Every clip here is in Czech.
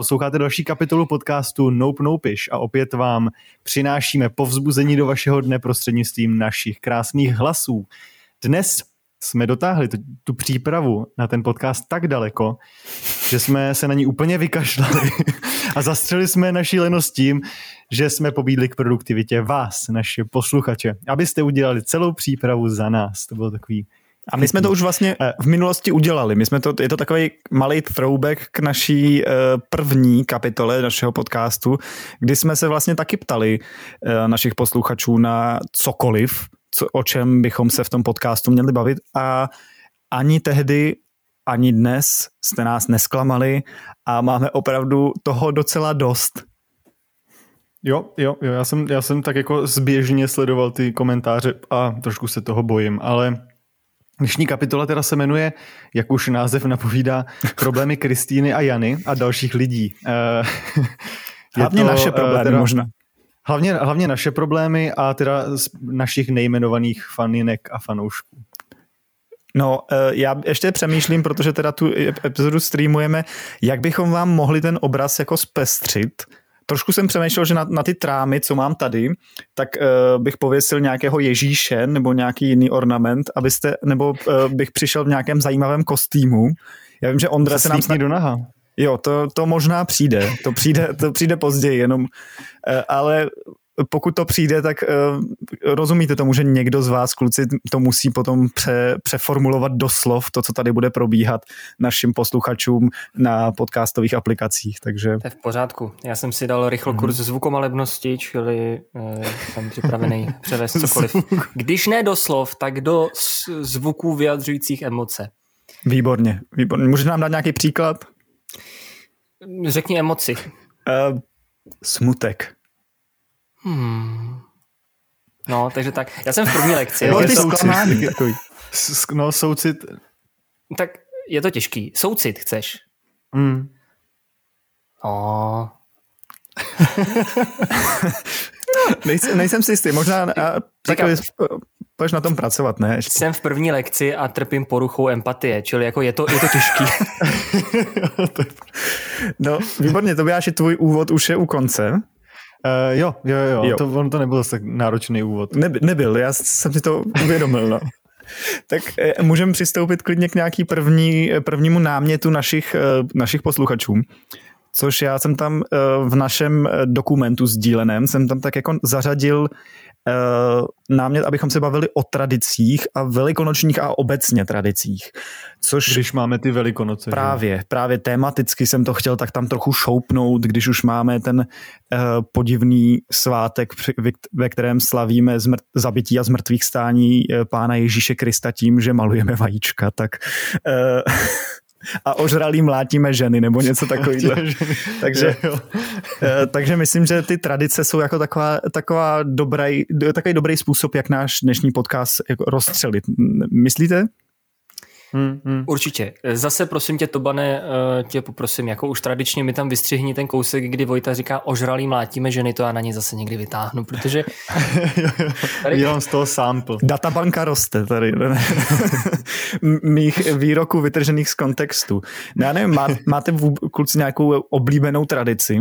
Posloucháte další kapitolu podcastu Nope Nopish a opět vám přinášíme povzbuzení do vašeho dne prostřednictvím našich krásných hlasů. Dnes jsme dotáhli tu, tu přípravu na ten podcast tak daleko, že jsme se na ní úplně vykašlali a zastřeli jsme naši lenost tím, že jsme pobídli k produktivitě vás, naše posluchače, abyste udělali celou přípravu za nás. To bylo takový a my jsme to už vlastně eh, v minulosti udělali. My jsme to, je to takový malý throwback k naší eh, první kapitole našeho podcastu, kdy jsme se vlastně taky ptali eh, našich posluchačů na cokoliv, co, o čem bychom se v tom podcastu měli bavit a ani tehdy, ani dnes jste nás nesklamali a máme opravdu toho docela dost. Jo, jo, jo, já jsem, já jsem tak jako zběžně sledoval ty komentáře a trošku se toho bojím, ale Dnešní kapitola teda se jmenuje, jak už název napovídá, problémy Kristýny a Jany a dalších lidí. Eh, hlavně to, naše eh, problémy teda, možná. Hlavně, hlavně naše problémy a teda z našich nejmenovaných faninek a fanoušků. No, eh, já ještě přemýšlím, protože teda tu epizodu streamujeme, jak bychom vám mohli ten obraz jako zpestřit, trošku jsem přemýšlel, že na, na ty trámy, co mám tady, tak uh, bych pověsil nějakého Ježíše nebo nějaký jiný ornament, abyste, nebo uh, bych přišel v nějakém zajímavém kostýmu. Já vím, že Ondra se nám snad... do naha. Jo, to, to možná přijde, to přijde, to přijde později, jenom, uh, ale pokud to přijde, tak uh, rozumíte tomu, že někdo z vás, kluci, to musí potom pře, přeformulovat do slov to, co tady bude probíhat našim posluchačům na podcastových aplikacích. Takže... To je v pořádku. Já jsem si dal rychlo kurz mm-hmm. zvukomalebnosti, čili uh, jsem připravený převést cokoliv. Když ne do slov, tak do zvuků vyjadřujících emoce. Výborně, výborně. Můžeš nám dát nějaký příklad? Řekni emoci. Uh, smutek. Hmm. No, takže tak. Já jsem v první lekci. jo, ty zklamání. No, soucit. Tak je to těžký. Soucit chceš? Hmm. Oh. nejsem, nejsem si jistý, možná a, takový, pojď na tom pracovat, ne? Ještě. Jsem v první lekci a trpím poruchou empatie, čili jako je to, je to těžký. no, výborně, to by až tvůj úvod už je u konce. Uh, jo, jo, jo, jo. To, on to nebyl tak náročný úvod. Ne, nebyl, já jsem si to uvědomil, no. tak eh, můžeme přistoupit klidně k nějaký první, prvnímu námětu našich, eh, našich posluchačů. Což já jsem tam eh, v našem eh, dokumentu sdíleném, jsem tam tak jako zařadil námět, abychom se bavili o tradicích a velikonočních a obecně tradicích. Což když máme ty velikonoce. Právě, že? právě tematicky jsem to chtěl tak tam trochu šoupnout, když už máme ten uh, podivný svátek, ve kterém slavíme zmrt, zabití a zmrtvých stání uh, pána Ježíše Krista tím, že malujeme vajíčka, tak uh, a ožralý mlátíme ženy nebo něco takového. takže, eh, takže myslím, že ty tradice jsou jako taková, taková dobrý, takový dobrý způsob, jak náš dnešní podcast jako rozstřelit. Myslíte? Hmm, hmm. Určitě. Zase prosím tě, Tobane, eh, tě poprosím, jako už tradičně mi tam vystřihni ten kousek, kdy Vojta říká ožralý mlátíme ženy, to já na ně zase někdy vytáhnu, protože... Tady... Jenom z toho sample. Databanka roste tady. Mých výroků vytržených z kontextu. No já nevím, má, máte kluci nějakou oblíbenou tradici?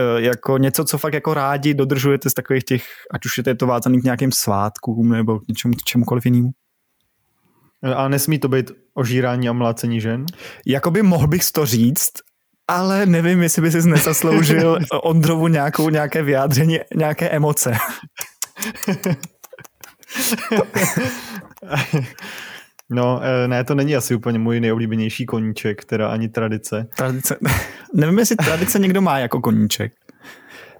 Eh, jako něco, co fakt jako rádi dodržujete z takových těch, ať už je to vázaný k nějakým svátkům nebo k něčemu, čemukoliv jinému? A nesmí to být ožírání a mlácení žen? Jakoby mohl bych to říct, ale nevím, jestli by si nezasloužil Ondrovu nějakou, nějaké vyjádření, nějaké emoce. No, eh, ne, to není asi úplně můj nejoblíbenější koníček, teda ani tradice. Tradice. Nevím, jestli tradice někdo má jako koníček.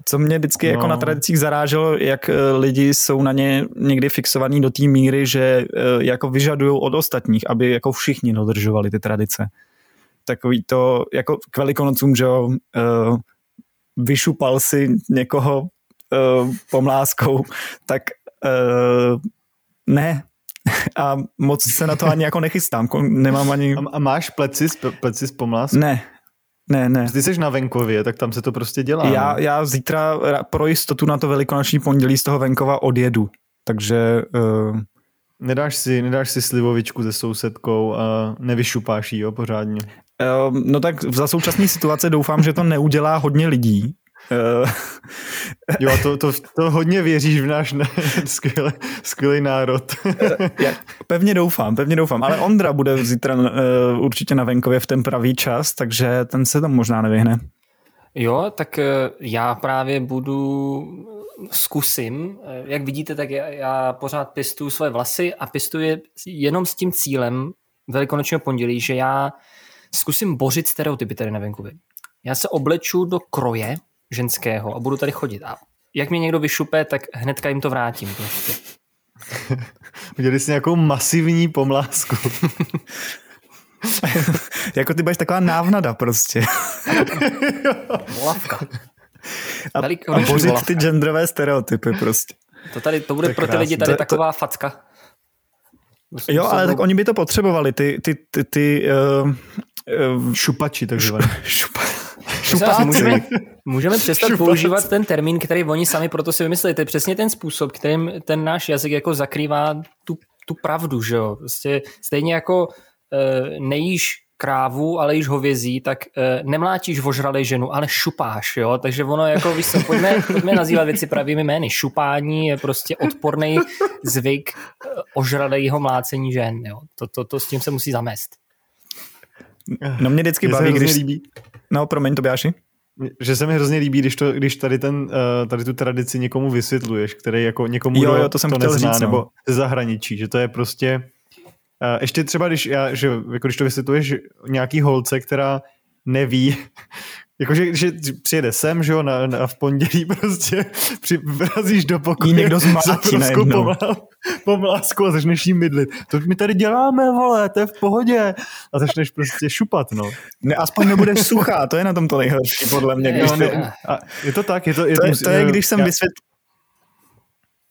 Co mě vždycky no. jako na tradicích zaráželo, jak eh, lidi jsou na ně někdy fixovaní do té míry, že eh, jako vyžadují od ostatních, aby jako všichni dodržovali ty tradice. Takový to, jako k velikonocům, že jo, uh, vyšupal si někoho pomláskou, tak ne, a moc se na to ani jako nechystám. Nemám ani... A, máš pleci, pleci s pomláskou? Ne, ne, ne. Ty jsi na venkově, tak tam se to prostě dělá. Já, já zítra pro jistotu na to velikonoční pondělí z toho venkova odjedu, takže... Uh... Nedáš si, nedáš si slivovičku se sousedkou a nevyšupáš ji, jo, pořádně? Uh, no tak za současné situace doufám, že to neudělá hodně lidí. Uh, jo, to, to, to hodně věříš v náš ne, skvělý, skvělý národ. Já pevně doufám, pevně doufám. Ale Ondra bude zítra uh, určitě na venkově v ten pravý čas, takže ten se tam možná nevyhne. Jo, tak já právě budu zkusím. Jak vidíte, tak já, já pořád pistuju své vlasy a pistuji jenom s tím cílem velikonočního pondělí, že já zkusím bořit stereotypy tady na venkově. Já se obleču do kroje ženského a budu tady chodit. A jak mě někdo vyšupe, tak hnedka jim to vrátím. Prostě. Udělali jsi nějakou masivní pomlásku. jako ty budeš taková návnada prostě. Lavka. A, a bořit ty genderové stereotypy prostě. To, tady, to bude to pro ty lidi tady to, taková to... facka. Musím jo, ale tak oni by to potřebovali, ty, ty, ty, ty uh, uh, šupači takzvané. Šupa, šupáci. Můžeme, můžeme přestat Šupaci. používat ten termín, který oni sami proto si vymysleli. To je přesně ten způsob, kterým ten náš jazyk jako zakrývá tu, tu pravdu, že jo. Prostě stejně jako uh, nejíš krávu, ale již hovězí, tak e, nemlátíš vožralej ženu, ale šupáš, jo, takže ono jako, víš co, pojďme, pojďme nazývat věci pravými jmény. Šupání je prostě odporný zvyk e, ožralejho mlácení žen, jo. To, to, to, s tím se musí zamést. No mě vždycky baví, když... Líbí. No, promiň, Tobiáši. Že se mi hrozně líbí, když, to, když tady, ten, tady tu tradici někomu vysvětluješ, který jako někomu jo, jo, to, jsem to nezná, říct, no. nebo ze zahraničí, že to je prostě Uh, ještě třeba, když, já, že, jako když to vysvětluješ nějaký holce, která neví, jakože že přijede sem, že jo, na, na, v pondělí prostě vrazíš do pokoje. někdo zmátí najednou. Pomlásku a začneš jí mydlit. To my tady děláme, vole, to je v pohodě. A začneš prostě šupat, no. Ne, aspoň nebudeš suchá, to je na tom to nejhorší, podle mě. Když jo, ne, a je to tak, je to... Je to, je, to je, když jsem já, vysvětl,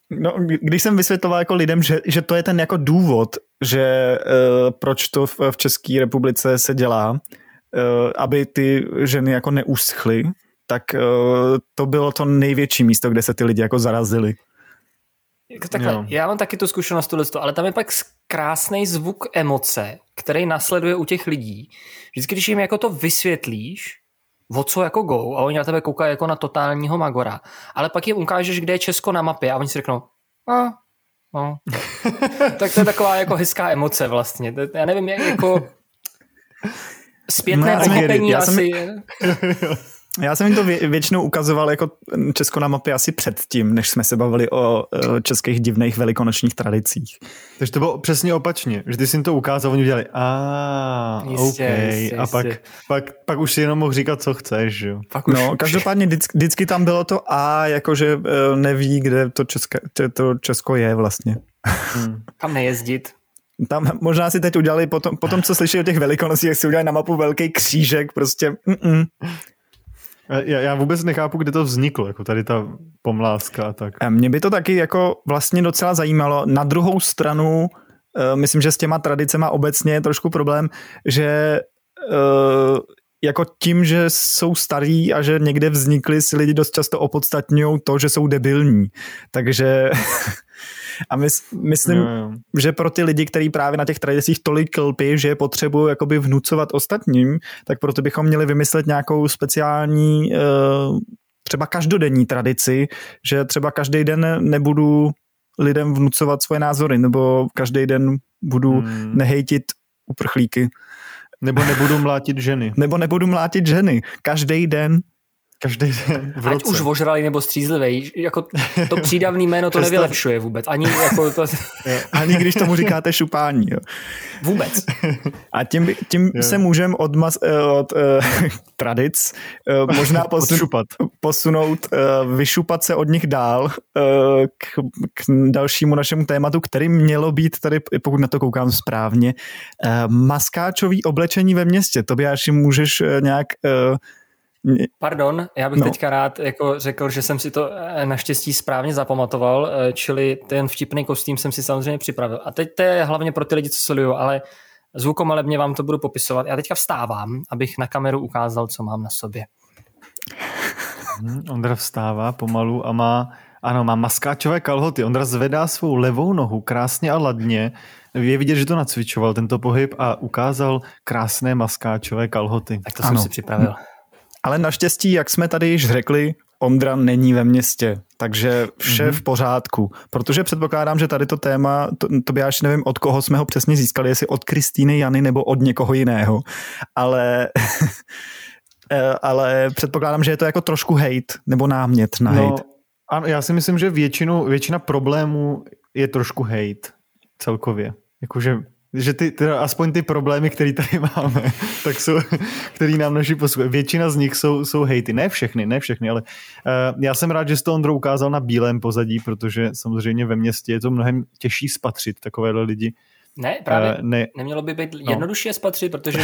No, když jsem vysvětloval jako lidem, že, že to je ten jako důvod, že uh, proč to v, v České republice se dělá, aby ty ženy jako neuschly, tak uh, to bylo to největší místo, kde se ty lidi jako zarazili. Jako takhle, jo. já mám taky tu zkušenost tohle, ale tam je pak krásný zvuk emoce, který nasleduje u těch lidí. Vždycky, když jim jako to vysvětlíš, o co jako go a oni na tebe koukají jako na totálního magora. Ale pak jim ukážeš, kde je Česko na mapě a oni si řeknou, a, no. tak to je taková jako hezká emoce vlastně. Já nevím, jak jako zpětné no, pochopení asi... Jsem... Já jsem jim to vě- většinou ukazoval jako Česko na mapě asi předtím, než jsme se bavili o českých divných velikonočních tradicích. Takže to bylo přesně opačně, že ty jsi jim to ukázal, oni udělali a OK, jistě, a pak, pak, pak už si jenom mohl říkat, co chceš, jo. Pak už... No, každopádně vždycky, vždycky tam bylo to a, jakože e, neví, kde to, Česka, to Česko je vlastně. Hmm. Kam nejezdit. Tam možná si teď udělali, potom, potom co slyšeli o těch velikonocích, jak si udělali na mapu velký křížek, prostě mm-mm. Já, já vůbec nechápu, kde to vzniklo, jako tady ta pomláska a tak. Mě by to taky jako vlastně docela zajímalo. Na druhou stranu, uh, myslím, že s těma tradicema obecně je trošku problém, že uh, jako tím, že jsou starí a že někde vznikly, si lidi dost často opodstatňují to, že jsou debilní. Takže A mys, myslím, jo, jo. že pro ty lidi, kteří právě na těch tradicích tolik lpí, že je potřebují jakoby vnucovat ostatním, tak proto bychom měli vymyslet nějakou speciální eh, třeba každodenní tradici, že třeba každý den nebudu lidem vnucovat svoje názory, nebo každý den budu hmm. nehejtit uprchlíky. Nebo nebudu mlátit ženy. Nebo nebudu mlátit ženy. Každý den Každý den v roce. Ať už vožrali nebo střízlivý, jako to přídavný jméno to nevylepšuje vůbec. Ani, jako to... Ani když tomu říkáte šupání. Jo. Vůbec. A tím, tím se můžeme od, mas, eh, od uh, tradic uh, možná posun, posunout, uh, vyšupat se od nich dál uh, k, k dalšímu našemu tématu, který mělo být tady, pokud na to koukám správně, uh, maskáčový oblečení ve městě. To by až můžeš uh, nějak uh, Pardon, já bych no. teďka rád jako řekl, že jsem si to eh, naštěstí správně zapamatoval, eh, čili ten vtipný kostým jsem si samozřejmě připravil. A teď to je hlavně pro ty lidi, co sledují, ale zvukomalebně vám to budu popisovat. Já teďka vstávám, abych na kameru ukázal, co mám na sobě. Hmm, Ondra vstává pomalu a má, ano, má maskáčové kalhoty. Ondra zvedá svou levou nohu krásně a ladně je vidět, že to nacvičoval tento pohyb a ukázal krásné maskáčové kalhoty. Tak to ano. jsem si připravil. Ale naštěstí, jak jsme tady již řekli, Ondra není ve městě, takže vše mm-hmm. v pořádku. Protože předpokládám, že tady to téma, to, to by až nevím, od koho jsme ho přesně získali, jestli od Kristýny Jany nebo od někoho jiného. Ale, eh, ale předpokládám, že je to jako trošku hate nebo námět na no, hate. Ano, já si myslím, že většinu, většina problémů je trošku hate celkově. Jakože že ty, teda aspoň ty problémy, které tady máme, tak jsou, který nám naši posluchači, většina z nich jsou, jsou hejty. Ne všechny, ne všechny, ale uh, já jsem rád, že jsi to Ondro ukázal na bílém pozadí, protože samozřejmě ve městě je to mnohem těžší spatřit takovéhle lidi. Ne, právě uh, ne. nemělo by být no. jednodušší je spatřit, protože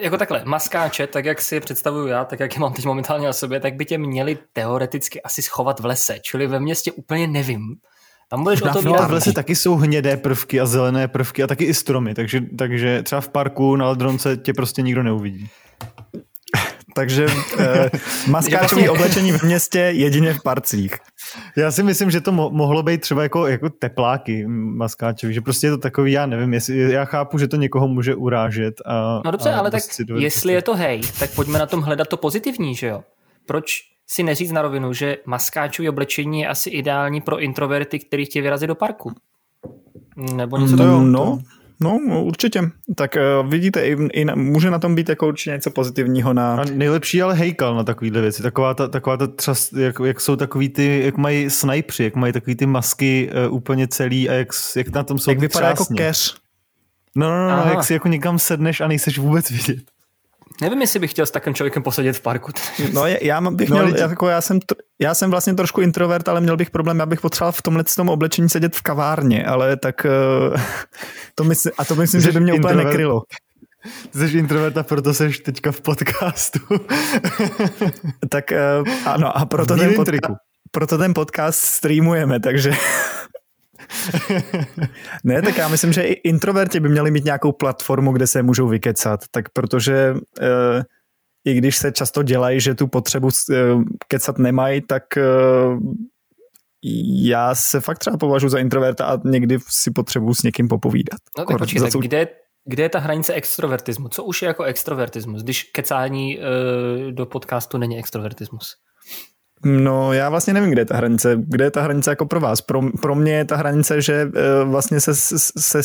jako takhle, maskáče, tak jak si je představuju já, tak jak je mám teď momentálně na sobě, tak by tě měli teoreticky asi schovat v lese, čili ve městě úplně nevím, tam budeš o to no, v lese taky jsou hnědé prvky a zelené prvky a taky i stromy, takže, takže třeba v parku na Ledronce tě prostě nikdo neuvidí. takže eh, maskáčové vlastně... oblečení v městě jedině v parcích. Já si myslím, že to mo- mohlo být třeba jako, jako tepláky maskáčový, že prostě je to takový, já nevím, jestli, já chápu, že to někoho může urážet. A, no dobře, a ale tak jestli je to hej, tak pojďme na tom hledat to pozitivní, že jo? Proč si neříct na rovinu, že maskáčové oblečení je asi ideální pro introverty, který chtějí vyrazit do parku. Nebo něco no, takového. No, no, no, určitě. Tak uh, vidíte, i, i na, může na tom být jako určitě něco pozitivního. Na... A nejlepší ale hejkal na takovýhle věci. Taková ta, taková ta třas, jak, jak, jsou takový ty, jak mají snajpři, jak mají takový ty masky uh, úplně celý a jak, jak na tom jsou Jak vypadá jako keř. No, no, no, no jak si jako někam sedneš a nejseš vůbec vidět. Nevím, jestli bych chtěl s takovým člověkem posadit v parku. No, já bych no, měl, no, jako já, jsem, já jsem vlastně trošku introvert, ale měl bych problém, abych potřeboval v tomhle tom oblečení sedět v kavárně, ale tak eh, to myslím, a to myslím, že by mě introvert. úplně nekrylo. Jsi introvert a proto jsi teďka v podcastu. tak uh, ano, a proto ten, podca- proto ten podcast streamujeme, takže ne, tak já myslím, že i introverti by měli mít nějakou platformu, kde se můžou vykecat, tak protože uh, i když se často dělají, že tu potřebu uh, kecat nemají, tak uh, já se fakt třeba považuji za introverta a někdy si potřebuji s někým popovídat. No tak počkej, tak kde, kde je ta hranice extrovertismu? Co už je jako extrovertismus, když kecání uh, do podcastu není extrovertismus? No, já vlastně nevím, kde je ta hranice. Kde je ta hranice jako pro vás? Pro, pro mě je ta hranice, že uh, vlastně se, se, se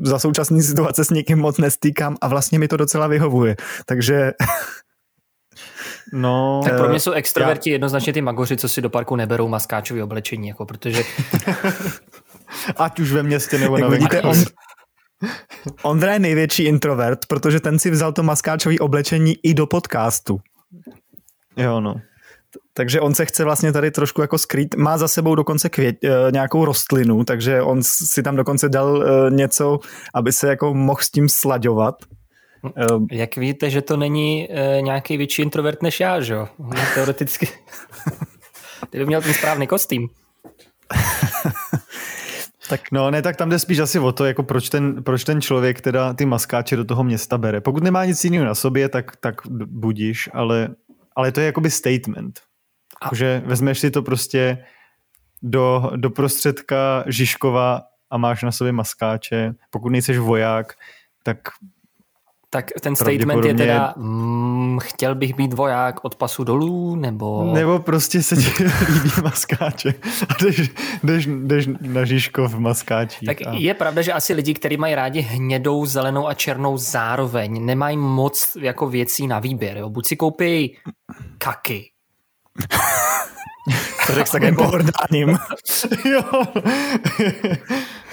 za současné situace s někým moc nestýkám a vlastně mi to docela vyhovuje. Takže... No, tak pro mě jsou extroverti já... jednoznačně ty magoři, co si do parku neberou maskáčové oblečení, jako protože... Ať už ve městě nebo na vidíte, on, Ondra je největší introvert, protože ten si vzal to maskáčové oblečení i do podcastu. Jo, no. Takže on se chce vlastně tady trošku jako skrýt. Má za sebou dokonce květ, eh, nějakou rostlinu, takže on si tam dokonce dal eh, něco, aby se jako mohl s tím slaďovat. Eh, Jak víte, že to není nějaký větší introvert než já, že jo? Teoreticky. Ty by měl ten správný kostým. tak no, ne, tak tam jde spíš asi o to, jako proč ten, proč ten člověk teda ty maskáče do toho města bere. Pokud nemá nic jiného na sobě, tak, tak budíš, ale, ale to je jakoby statement. Že vezmeš si to prostě do, do prostředka Žižkova a máš na sobě maskáče. Pokud nejseš voják, tak tak ten statement je teda, mm, chtěl bych být voják od pasu dolů, nebo... Nebo prostě se ti líbí maskáče a jdeš, jdeš, jdeš na Žižkov v maskáčích. Tak a... je pravda, že asi lidi, kteří mají rádi hnědou, zelenou a černou zároveň, nemají moc jako věcí na výběr. Jo? Buď si koupí kaky, to řekl s takým pohrdáním. jo.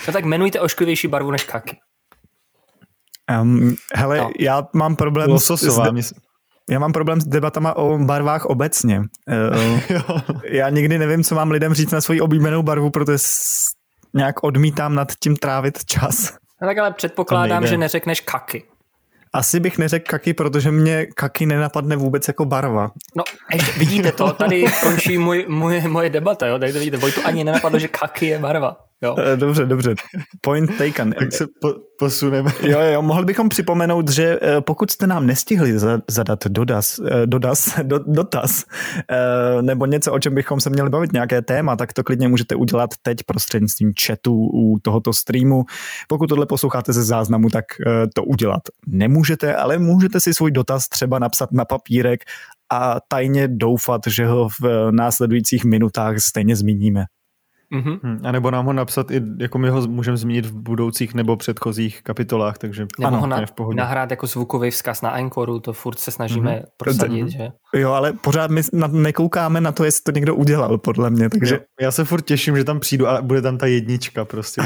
no tak jmenujte ošklivější barvu než kaky. Um, hele, no. já mám problém Lososová, s, s, já mám problém s debatama o barvách obecně. Uh, já nikdy nevím, co mám lidem říct na svoji oblíbenou barvu, protože nějak odmítám nad tím trávit čas. No tak ale předpokládám, že neřekneš kaky. Asi bych neřekl kaky, protože mě kaky nenapadne vůbec jako barva. No, ještě, vidíte to, tady končí můj, můj, moje debata, jo? Tady to vidíte, Vojtu ani nenapadlo, že kaky je barva. Jo. Eh, dobře, dobře. Point taken. tak se po, posuneme. Jo, jo, mohli bychom připomenout, že eh, pokud jste nám nestihli zadat dodas, eh, dodas, do, dotaz nebo něco, o čem bychom se měli bavit, nějaké téma, tak to klidně můžete udělat teď prostřednictvím chatu u tohoto streamu. Pokud tohle posloucháte ze záznamu, tak to udělat nemůžete, ale můžete si svůj dotaz třeba napsat na papírek a tajně doufat, že ho v následujících minutách stejně zmíníme. Mm-hmm. A nebo nám ho napsat i, jako my ho můžeme zmínit v budoucích nebo předchozích kapitolách, takže nebo ano, ho na, v pohodě. nahrát jako zvukový vzkaz na Anchoru, to furt se snažíme mm-hmm. prosadit, že? Jo, ale pořád my na, nekoukáme na to, jestli to někdo udělal, podle mě, takže... Jo, já se furt těším, že tam přijdu a bude tam ta jednička prostě.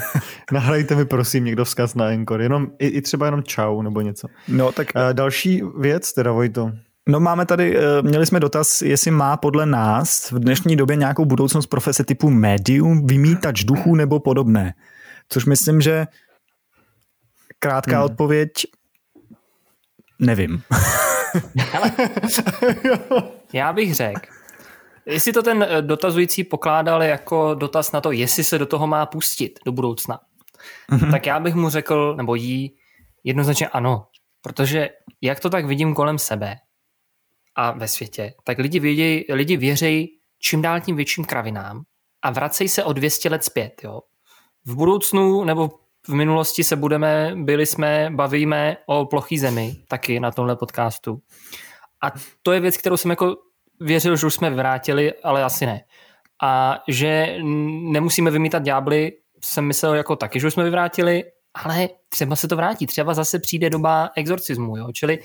Nahrajte mi prosím někdo vzkaz na Anchor, jenom, i, i třeba jenom čau nebo něco. No, tak... Uh, další věc, teda Vojto, No máme tady, eh, měli jsme dotaz, jestli má podle nás v dnešní době nějakou budoucnost profese typu médium, vymítač duchů nebo podobné. Což myslím, že krátká hmm. odpověď nevím. Hele, já bych řekl, jestli to ten eh, dotazující pokládal jako dotaz na to, jestli se do toho má pustit do budoucna, mm-hmm. tak já bych mu řekl, nebo jí, jednoznačně ano. Protože jak to tak vidím kolem sebe, a ve světě, tak lidi, věděj, lidi věřejí čím dál tím větším kravinám a vracejí se o 200 let zpět. Jo. V budoucnu nebo v minulosti se budeme, byli jsme, bavíme o plochý zemi, taky na tomhle podcastu. A to je věc, kterou jsem jako věřil, že už jsme vrátili, ale asi ne. A že nemusíme vymítat ďábly, jsem myslel jako taky, že už jsme vyvrátili, ale třeba se to vrátí, třeba zase přijde doba exorcismu, jo? čili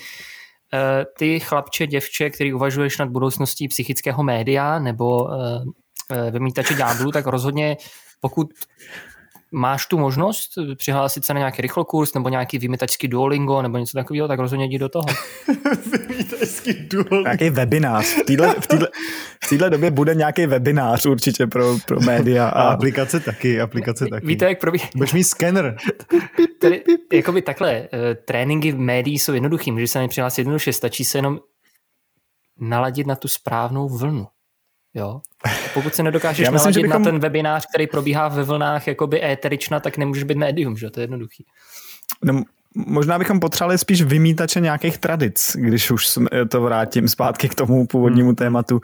ty chlapče, děvče, který uvažuješ nad budoucností psychického média nebo eh, eh, vymítače ďáblů, tak rozhodně pokud máš tu možnost přihlásit se na nějaký rychlokurs nebo nějaký vymítačský Duolingo nebo něco takového, tak rozhodně jdi do toho. vymítačský Duolingo. Nějaký webinář. V téhle, v téhle, v téhle době bude nějaký webinář určitě pro, pro média. A... a aplikace taky, aplikace taky. Víte, jak probíhá? Budeš mít skener. Tedy, jakoby takhle, tréninky v médií jsou jednoduchý, můžeš se na přihlásit jednoduše, stačí se jenom naladit na tu správnou vlnu. Jo? Pokud se nedokážeš myslím, naladit bychom... na ten webinář, který probíhá ve vlnách jakoby éterična, tak nemůžeš být médium, že? To je jednoduchý. No, možná bychom potřebovali spíš vymítače nějakých tradic, když už to vrátím zpátky k tomu původnímu hmm. tématu,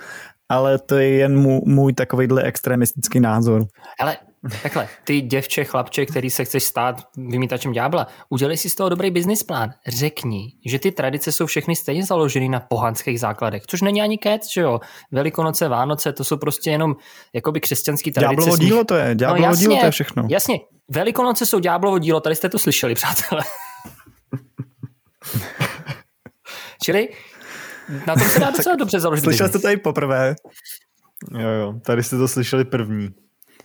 ale to je jen můj, můj takovýhle extremistický názor. Ale Takhle, ty děvče, chlapče, který se chceš stát vymítačem ďábla, udělej si z toho dobrý business plán. Řekni, že ty tradice jsou všechny stejně založeny na pohanských základech, což není ani kec, že jo. Velikonoce, Vánoce, to jsou prostě jenom jakoby křesťanský tradice. Ďáblovo dílo to je, ďáblovo no, jasně, dílo to je všechno. Jasně, Velikonoce jsou ďáblovo dílo, tady jste to slyšeli, přátelé. Čili na tom se dá docela dobře založit. Slyšel jste to tady poprvé? Jo, jo, tady jste to slyšeli první.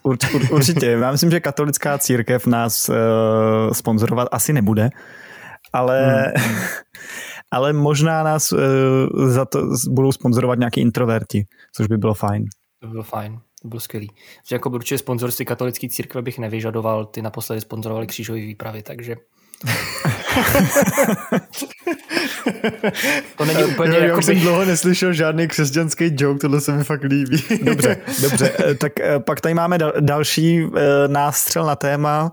Ur, ur, určitě. Já myslím, že katolická církev nás uh, sponzorovat asi nebude, ale, hmm. ale možná nás uh, za to budou sponzorovat nějaký introverti, což by bylo fajn. To by bylo fajn. To bylo skvělý. Že jako určitě sponzorství katolické církve bych nevyžadoval, ty naposledy sponzorovali křížové výpravy, takže to není úplně já, jako já jsem dlouho neslyšel žádný křesťanský joke, tohle se mi fakt líbí. dobře, dobře. Eh, tak eh, pak tady máme další eh, nástřel na téma.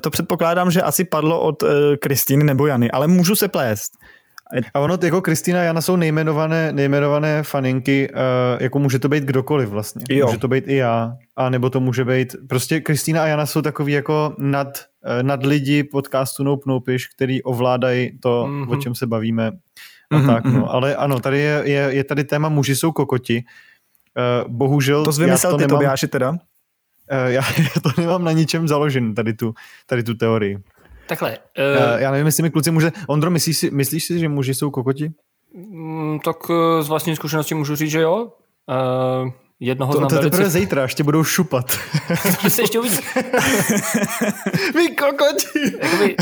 To předpokládám, že asi padlo od Kristýny nebo Jany, ale můžu se plést. A ono, jako Kristýna a Jana jsou nejmenované, nejmenované faninky, uh, jako může to být kdokoliv vlastně. Jo. Může to být i já, a nebo to může být, prostě Kristýna a Jana jsou takový jako nad, nad lidi podcastu Nope Nopiš, který ovládají to, mm-hmm. o čem se bavíme. A mm-hmm, tak, no. Mhm. Ale ano, tady je, je, je tady téma muži jsou kokoti. Uh, bohužel... To jsi vymyslel to ty, nemám, Tobiáši, teda? Uh, já, já to nemám na ničem založen, tady tu, tady tu teorii. Takhle. Uh, já nevím, jestli mi kluci může... Ondro, myslíš si, myslíš si že muži jsou kokoti? Mm, tak eh, z vlastní zkušenosti můžu říct, že jo. Uh, jednoho to, to teprve zítra, ještě budou šupat. to se ještě uvidí. Vy kokoti! Jakoby,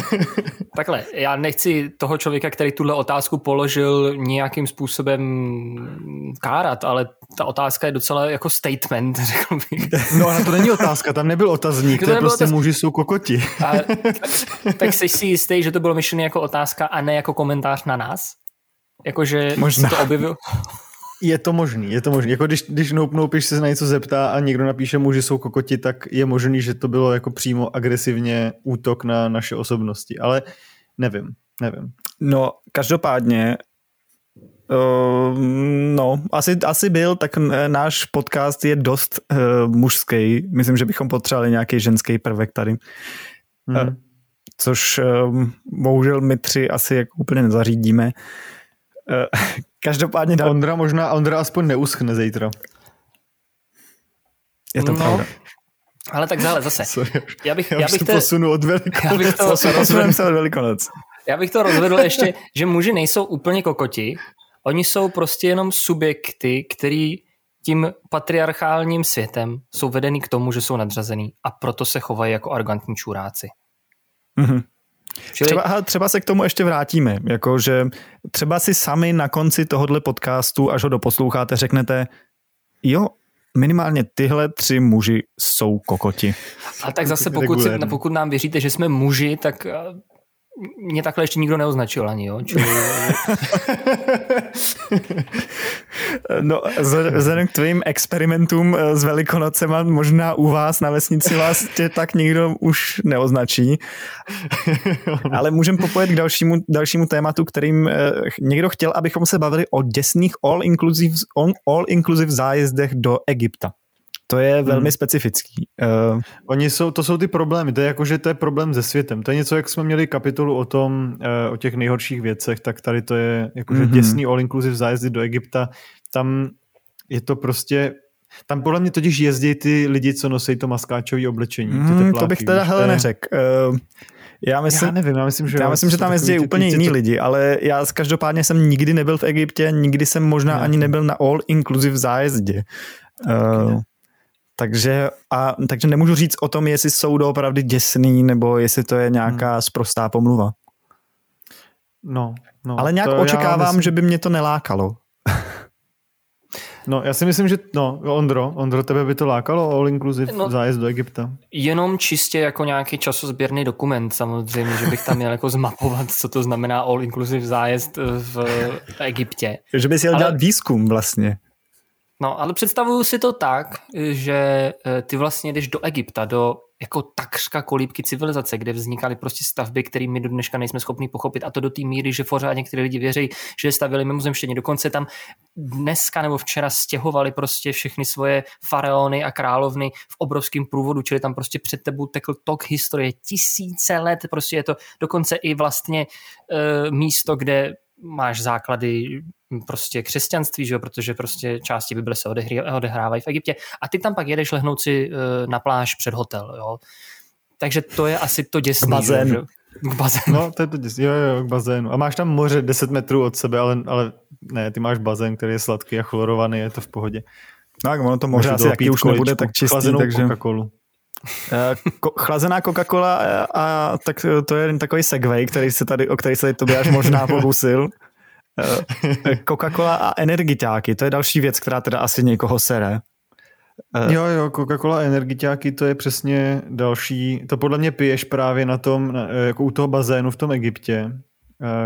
takhle, já nechci toho člověka, který tuhle otázku položil nějakým způsobem kárat, ale ta otázka je docela jako statement, řekl bych. No ale to není otázka, tam nebyl otazník, to, to je prostě otaz... muži jsou kokoti. A, tak, tak jsi si jistý, že to bylo myšlené jako otázka a ne jako komentář na nás? Jakože Možná. to objevil? Je to možný, je to možný. Jako když, když Nope se na něco zeptá a někdo napíše mu, že jsou kokoti, tak je možný, že to bylo jako přímo agresivně útok na naše osobnosti. Ale nevím, nevím. No, každopádně Uh, no, asi, asi byl, tak náš podcast je dost uh, mužský. Myslím, že bychom potřebovali nějaký ženský prvek tady. Hmm. Uh, což uh, bohužel my tři asi jako úplně nezařídíme. Uh, každopádně... Dal... Ondra možná, Ondra aspoň neuschne zítra. Je to no. pravda. Ale tak zále zase. Sorry, já bych, já, já bych to posunu od Velikonoc. Já bych to, od Velikonoc. Já bych to rozvedl ještě, že muži nejsou úplně kokoti, Oni jsou prostě jenom subjekty, který tím patriarchálním světem jsou vedení k tomu, že jsou nadřazený a proto se chovají jako arrogantní čuráci. Mm-hmm. Čili... Třeba, třeba se k tomu ještě vrátíme, jakože třeba si sami na konci tohohle podcastu, až ho doposloucháte, řeknete, jo, minimálně tyhle tři muži jsou kokoti. A tak zase pokud, si, pokud nám věříte, že jsme muži, tak mě takhle ještě nikdo neoznačil ani, jo? Čili... no, vzhledem k tvým experimentům eh, s Velikonocema, možná u vás na vesnici vás tě tak nikdo už neoznačí. Ale můžeme popojet k dalšímu, dalšímu tématu, kterým eh, někdo chtěl, abychom se bavili o děsných all-inclusive all inclusive zájezdech do Egypta. To je velmi hmm. specifický. Uh, Oni jsou, to jsou ty problémy, to je jako, že to je problém se světem. To je něco, jak jsme měli kapitolu o tom, uh, o těch nejhorších věcech, tak tady to je jako, že mm-hmm. děsný all-inclusive zájezdy do Egypta. Tam je to prostě tam podle mě totiž jezdí ty lidi, co nosí to maskáčové oblečení. Mm, tepláky, to bych teda hele neřekl. Uh, já, myslím, já nevím, já myslím, že, já myslím, že tam jezdí úplně jiní to... lidi, ale já každopádně jsem nikdy nebyl v Egyptě, nikdy jsem možná ne. ani nebyl na all inclusive zájezdě. Uh, takže, a, takže nemůžu říct o tom, jestli jsou doopravdy děsný, nebo jestli to je nějaká hmm. sprostá pomluva. No, no. Ale nějak očekávám, myslím... že by mě to nelákalo. No, já si myslím, že no, Ondro, Ondro, tebe by to lákalo all inclusive no, zájezd do Egypta? Jenom čistě jako nějaký časozběrný dokument samozřejmě, že bych tam měl jako zmapovat, co to znamená all inclusive zájezd v Egyptě. Že bys jel Ale... dělat výzkum vlastně. No, ale představuju si to tak, že eh, ty vlastně jdeš do Egypta, do jako takřka kolíbky civilizace, kde vznikaly prostě stavby, které my do dneška nejsme schopni pochopit a to do té míry, že pořád někteří lidi věří, že je stavili mimozemštění. Dokonce tam dneska nebo včera stěhovali prostě všechny svoje faraony a královny v obrovském průvodu, čili tam prostě před tebou tekl tok historie tisíce let, prostě je to dokonce i vlastně e, místo, kde máš základy prostě křesťanství, že jo? protože prostě části Bible se odehrávají v Egyptě a ty tam pak jedeš lehnout si eh, na pláž před hotel, jo. Takže to je asi to děsný. Bazén. Že? K bazénu. No, to je to děsný. Jo, jo, k bazénu. A máš tam moře 10 metrů od sebe, ale, ale ne, ty máš bazén, který je sladký a chlorovaný, je to v pohodě. Tak, ono to moře asi taky už nebude tak čistý, takže... Coca-Colu. Eh, ko- chlazená Coca-Cola a, a tak to je takový segway, který se tady, o který se tady Tobiáš možná pokusil. Eh, Coca-Cola a energiťáky, to je další věc, která teda asi někoho sere. Eh, jo, jo, Coca-Cola a energiťáky, to je přesně další, to podle mě piješ právě na tom, jako u toho bazénu v tom Egyptě,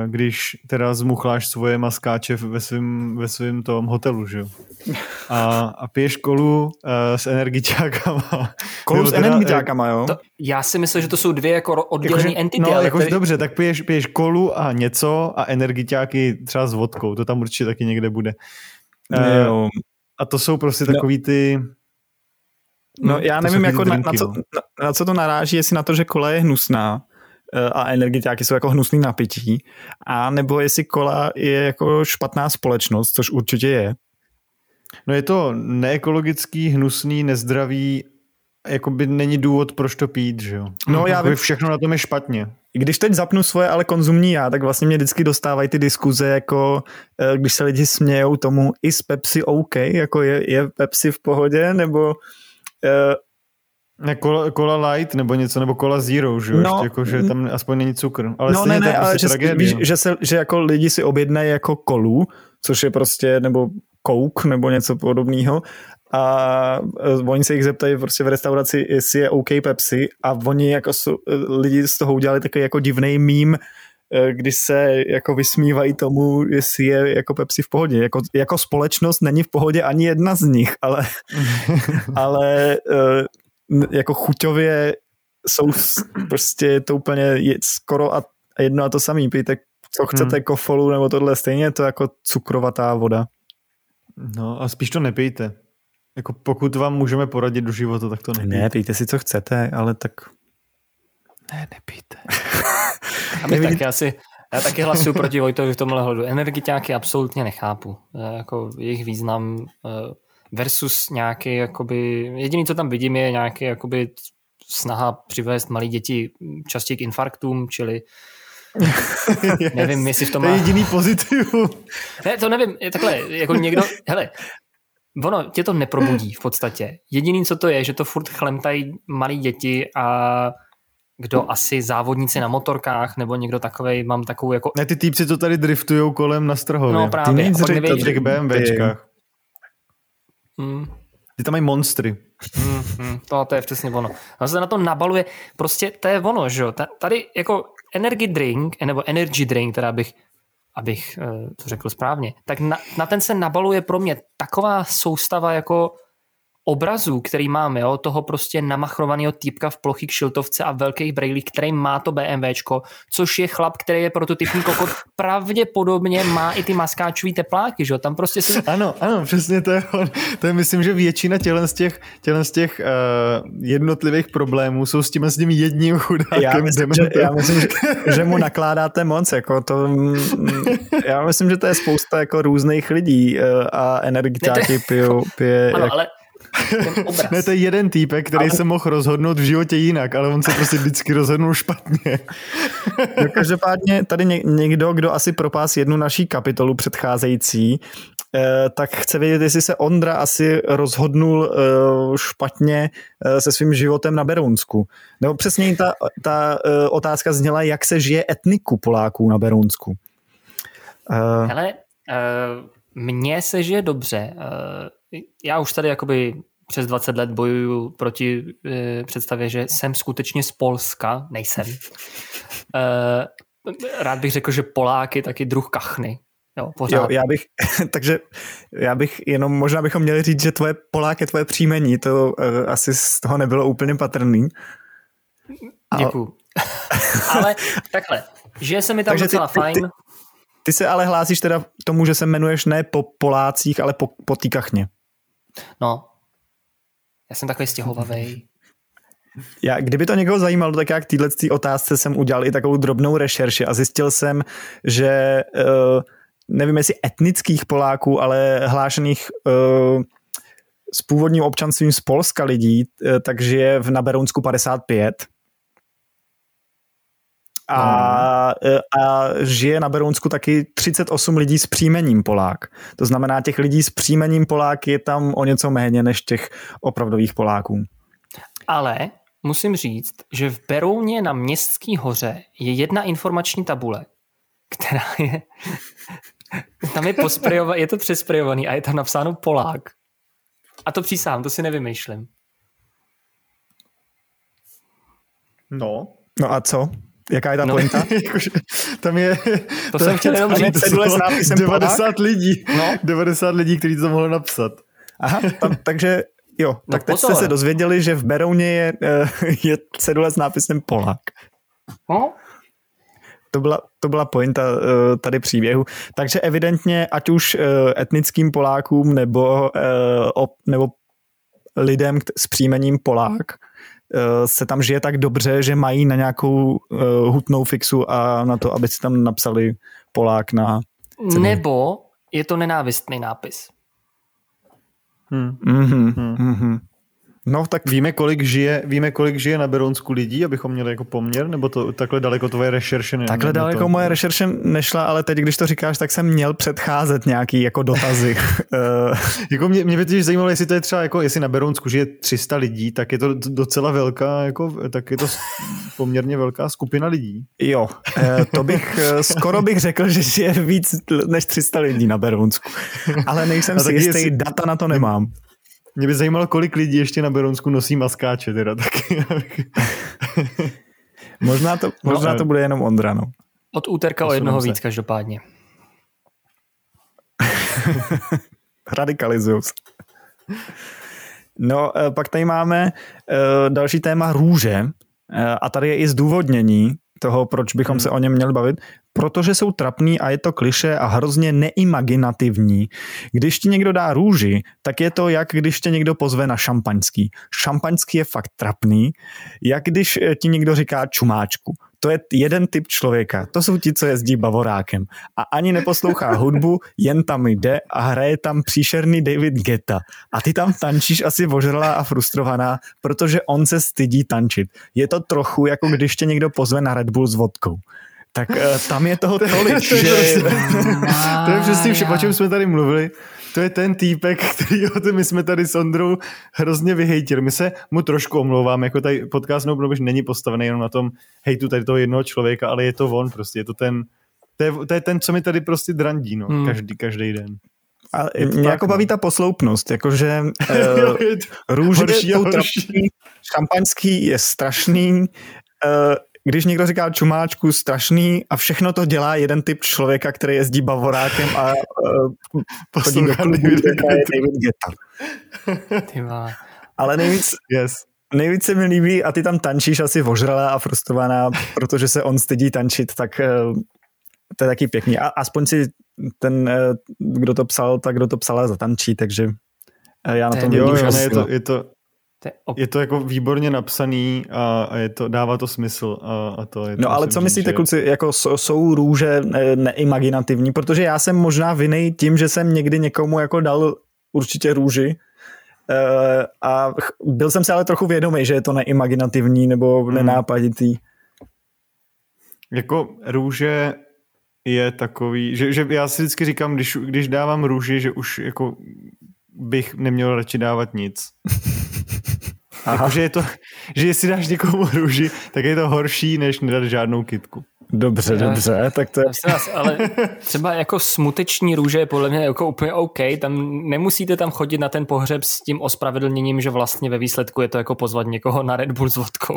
když teda zmuchláš svoje maskáče ve svém ve svým tom hotelu, že jo? A, a piješ kolu uh, s energiťákama. Kolu s energiťákama, jo? To, já si myslím, že to jsou dvě jako oddělené entity. No, jakož tady... dobře, tak piješ, piješ kolu a něco a energiťáky třeba s vodkou, to tam určitě taky někde bude. Uh, a to jsou prostě no. takový ty... No, já nevím, jako na, na, co, na, na co to naráží, jestli na to, že kola je hnusná, Eh, a energiťáky jsou jako hnusný napití, a nebo jestli kola je jako špatná společnost, což určitě je. No je to neekologický, hnusný, nezdravý, jakoby není důvod, proč to pít, že jo? No já vím. Všechno na tom je špatně. Když teď zapnu svoje ale konzumní já, tak vlastně mě vždycky dostávají ty diskuze, jako eh, když se lidi smějou tomu, i z Pepsi OK, jako je, je Pepsi v pohodě, nebo eh, ne, cola, cola light nebo něco, nebo cola zero, že, no, jako, že tam aspoň není cukr. Ale no ne, ne, ale prostě že, tragédie, víš, no. že, se, že jako lidi si objednají jako kolu, což je prostě, nebo Coke nebo něco podobného a e, oni se jich zeptají prostě v restauraci, jestli je OK Pepsi a oni jako jsou, e, lidi z toho udělali takový jako divný mím, eh, kdy se jako vysmívají tomu, jestli je jako Pepsi v pohodě. Jako, jako společnost není v pohodě ani jedna z nich, ale, ale eh, jako chuťově jsou prostě to úplně skoro a jedno a to samý. Pijte, co chcete, hmm. kofolu nebo tohle, stejně to jako cukrovatá voda. No a spíš to nepijte. Jako pokud vám můžeme poradit do života, tak to nepijte. Ne, pijte si, co chcete, ale tak... Ne, nepijte. a my taky asi, já taky hlasuju proti Vojtovi v tomhle hodu. Energiťáky absolutně nechápu. Jako jejich význam eh, versus nějaký, jakoby, jediný, co tam vidím, je nějaký jakoby snaha přivést malé děti častěji k infarktům, čili yes. nevím, jestli v tom má... To je jediný pozitivum. Ne, to nevím, je takhle, jako někdo, hele, ono tě to neprobudí v podstatě. Jediný, co to je, že to furt chlemtají malí děti a kdo asi závodníci na motorkách nebo někdo takovej, mám takovou jako... Ne, ty týpci to tady driftujou kolem na Strhově. No právě. Ty neví, těch BMWčkách. Hmm. Ty tam mají monstry. Hmm, hmm, to, to je přesně ono. On se na to nabaluje, prostě to je ono, že jo. Tady jako energy drink, nebo energy drink, teda bych abych eh, to řekl správně, tak na, na ten se nabaluje pro mě taková soustava jako obrazů, který máme, jo, toho prostě namachrovaného týpka v plochý kšiltovce a velkých brejlích, který má to BMWčko, což je chlap, který je prototypní kokot, pravděpodobně má i ty maskáčový tepláky, že tam prostě si... Ano, ano, přesně to je on. To je myslím, že většina tělen z těch, tělen z těch uh, jednotlivých problémů jsou s tím s tím jedním chudákem. Já myslím, že, já myslím že, že, mu nakládáte moc, jako to, mm, já myslím, že to je spousta jako různých lidí uh, a energiťáky pijou, pije, ano, jak... ale ne, to je jeden týpek, který ale... se mohl rozhodnout v životě jinak, ale on se prostě vždycky rozhodnul špatně. no, každopádně tady někdo, kdo asi propás jednu naší kapitolu předcházející, eh, tak chce vědět, jestli se Ondra asi rozhodnul eh, špatně eh, se svým životem na Berounsku. Nebo přesně ta, ta otázka zněla, jak se žije etniku Poláků na Berounsku. Hele, mně se žije dobře já už tady jakoby přes 20 let bojuju proti e, představě, že jsem skutečně z Polska, nejsem. E, rád bych řekl, že Polák je taky druh kachny. Jo, pořád. Jo, já bych, takže já bych jenom, možná bychom měli říct, že tvoje Polák je tvoje příjmení, to e, asi z toho nebylo úplně patrný. Děkuju. Ale takhle, že se mi tam takže docela ty, fajn. Ty, ty, ty se ale hlásíš teda tomu, že se jmenuješ ne po Polácích, ale po, po té kachně. No, já jsem takový stěhovavý. Já, kdyby to někoho zajímalo, tak jak téhle otázce jsem udělal i takovou drobnou rešerši a zjistil jsem, že uh, nevím jestli etnických Poláků, ale hlášených s původním občanstvím z Polska lidí, uh, takže je v Naberounsku 55 a, e, a žije na Berounsku taky 38 lidí s příjmením Polák. To znamená, těch lidí s příjmením Polák je tam o něco méně než těch opravdových Poláků. Ale musím říct, že v Berouně na Městský hoře je jedna informační tabule, která je tam je posprejovaný, je to přesprejovaný a je tam napsáno Polák. A to přísám, to si nevymýšlím. No. No a co? Jaká je ta no. pointa? tam je... To, to jsem chtěl jenom říct. Cedule s nápisem 90 Polák? lidí. No. 90 lidí, kteří to mohli napsat. Aha, tam, takže jo, no tak teď jste se dozvěděli, že v Berouně je, eh, je cedule s nápisem Polák. No. To byla, to byla pointa uh, tady příběhu. Takže evidentně, ať už uh, etnickým Polákům nebo, nebo lidem s příjmením Polák, Eh, se tam žije tak dobře, že mají na nějakou uh, hutnou fixu a na to, aby si tam napsali Polák na cenu. Nebo je to nenávistný nápis. Hmm. Mm-hmm. Hmm. Mm-hmm. No tak víme, kolik žije, víme, kolik žije na Beronsku lidí, abychom měli jako poměr, nebo to takhle daleko tvoje rešerše ne, Takhle daleko to... moje rešerše nešla, ale teď, když to říkáš, tak jsem měl předcházet nějaký jako dotazy. Eh, jako mě, mě by teď zajímalo, jestli to je třeba, jako jestli na Beronsku žije 300 lidí, tak je to docela velká, jako, tak je to poměrně velká skupina lidí. Jo, eh, to bych, eh, skoro bych řekl, že žije víc než 300 lidí na Beronsku. Ale nejsem si jistý, jestli... data na to nemám. Mě by zajímalo, kolik lidí ještě na Beronsku nosí maskáče teda taky. možná to, možná no, to bude jenom Ondra, no. Od úterka o jednoho víc každopádně. Radikalizuju se. No, eh, pak tady máme uh, další téma růže a tady je i zdůvodnění toho, proč bychom hmm. se o něm měli bavit, protože jsou trapný a je to kliše a hrozně neimaginativní. Když ti někdo dá růži, tak je to jak když tě někdo pozve na šampaňský. Šampaňský je fakt trapný, jak když ti někdo říká čumáčku to je jeden typ člověka. To jsou ti, co jezdí bavorákem. A ani neposlouchá hudbu, jen tam jde a hraje tam příšerný David Geta. A ty tam tančíš asi ožralá a frustrovaná, protože on se stydí tančit. Je to trochu jako když tě někdo pozve na Red Bull s vodkou tak uh, tam je toho tolik, že... to je přesně vše, o čem jsme tady mluvili to je ten týpek, který my jsme tady s Ondrou hrozně vyhejtili. My se mu trošku omlouváme, jako tady podcast no, není postavený jenom na tom hejtu tady toho jednoho člověka, ale je to on prostě, je to ten, to je, to je ten, co mi tady prostě drandí, no, hmm. každý, každý den. A mě jako no. baví ta posloupnost, jakože uh, růže jsou trapný, šampaňský je strašný, uh, když někdo říká čumáčku strašný a všechno to dělá jeden typ člověka, který jezdí bavorákem a uh, chodí do klubu, je David Geta. Ale nejvíc, yes. nejvíc se mi líbí a ty tam tančíš asi ožralá a frustrovaná, protože se on stydí tančit, tak uh, to je taky pěkný. A aspoň si ten, uh, kdo to psal, tak kdo to psal zatančí, takže já na tom jo, jo, je to, je to, to je, op... je to jako výborně napsaný a, a je to, dává to smysl. A, a to je no to ale co myslíte, že... kluci, jako jsou růže neimaginativní? Protože já jsem možná vinej tím, že jsem někdy někomu jako dal určitě růži, Uh, a byl jsem si ale trochu vědomý, že je to neimaginativní nebo hmm. nenápaditý. Jako růže je takový, že, že já si vždycky říkám, když, když dávám růži, že už jako bych neměl radši dávat nic. Jako, že, je to, že jestli dáš někomu růži, tak je to horší, než nedat žádnou kitku. Dobře, já, dobře, tak to je... Vás, ale třeba jako smuteční růže je podle mě jako úplně OK, tam nemusíte tam chodit na ten pohřeb s tím ospravedlněním, že vlastně ve výsledku je to jako pozvat někoho na Red Bull s vodkou.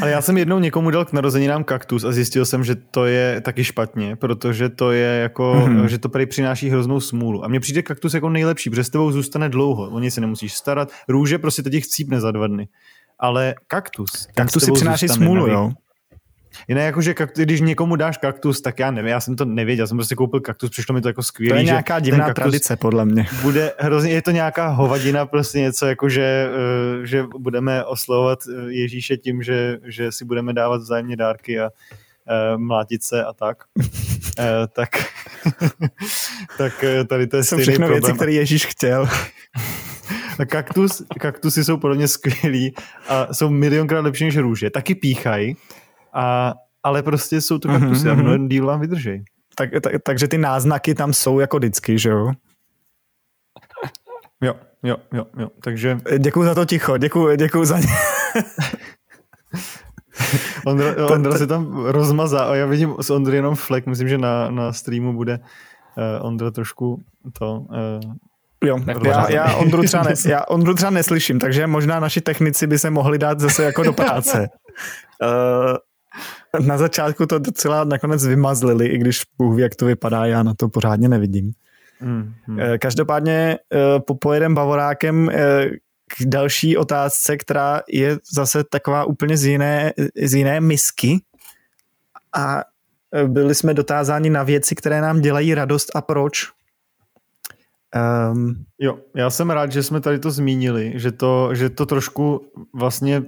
Ale já jsem jednou někomu dal k narozeninám kaktus a zjistil jsem, že to je taky špatně, protože to je jako, mm-hmm. že to prý přináší hroznou smůlu. A mně přijde kaktus jako nejlepší, protože s tebou zůstane dlouho, o něj se nemusíš starat. Růže prostě teď chcípne za dva dny. Ale kaktus. Kaktus si přináší smůlu, jo. Jiné jako, že kaktus, když někomu dáš kaktus, tak já nevím, já jsem to nevěděl, já jsem prostě koupil kaktus, přišlo mi to jako skvělé. To je nějaká divná tradice, podle mě. Bude hrozně, je to nějaká hovadina, prostě něco jako, že, uh, že budeme oslovovat eh, Ježíše tím, že, že si budeme dávat vzájemně dárky a uh, mlátit se a tak. tak, tak tady to je Jsou všechno problém. věci, které Ježíš chtěl. A kaktus, kaktusy jsou podle mě skvělý a jsou milionkrát lepší než růže. Taky píchají, a, ale prostě jsou to kaktusy mm-hmm. a mhm, mnohem díl vám vydrží. Tak, tak, takže ty náznaky tam jsou jako vždycky, že jo? Jo, jo, jo, jo. Takže... Děkuji za to ticho, děkuji, děkuji za ně. Ondra, Ondra se tam rozmazá a já vidím s Ondry jenom flek, myslím, že na, na streamu bude uh, Ondra trošku to... Uh, Jo, já, já, Ondru třeba ne, já Ondru třeba neslyším, takže možná naši technici by se mohli dát zase jako do práce. Uh, na začátku to docela nakonec vymazlili, i když Bůh ví, jak to vypadá, já na to pořádně nevidím. Mm, mm. Každopádně eh, pojedem Bavorákem eh, k další otázce, která je zase taková úplně z jiné, z jiné misky a byli jsme dotázáni na věci, které nám dělají radost a proč. Um, jo, já jsem rád, že jsme tady to zmínili, že to, že to trošku vlastně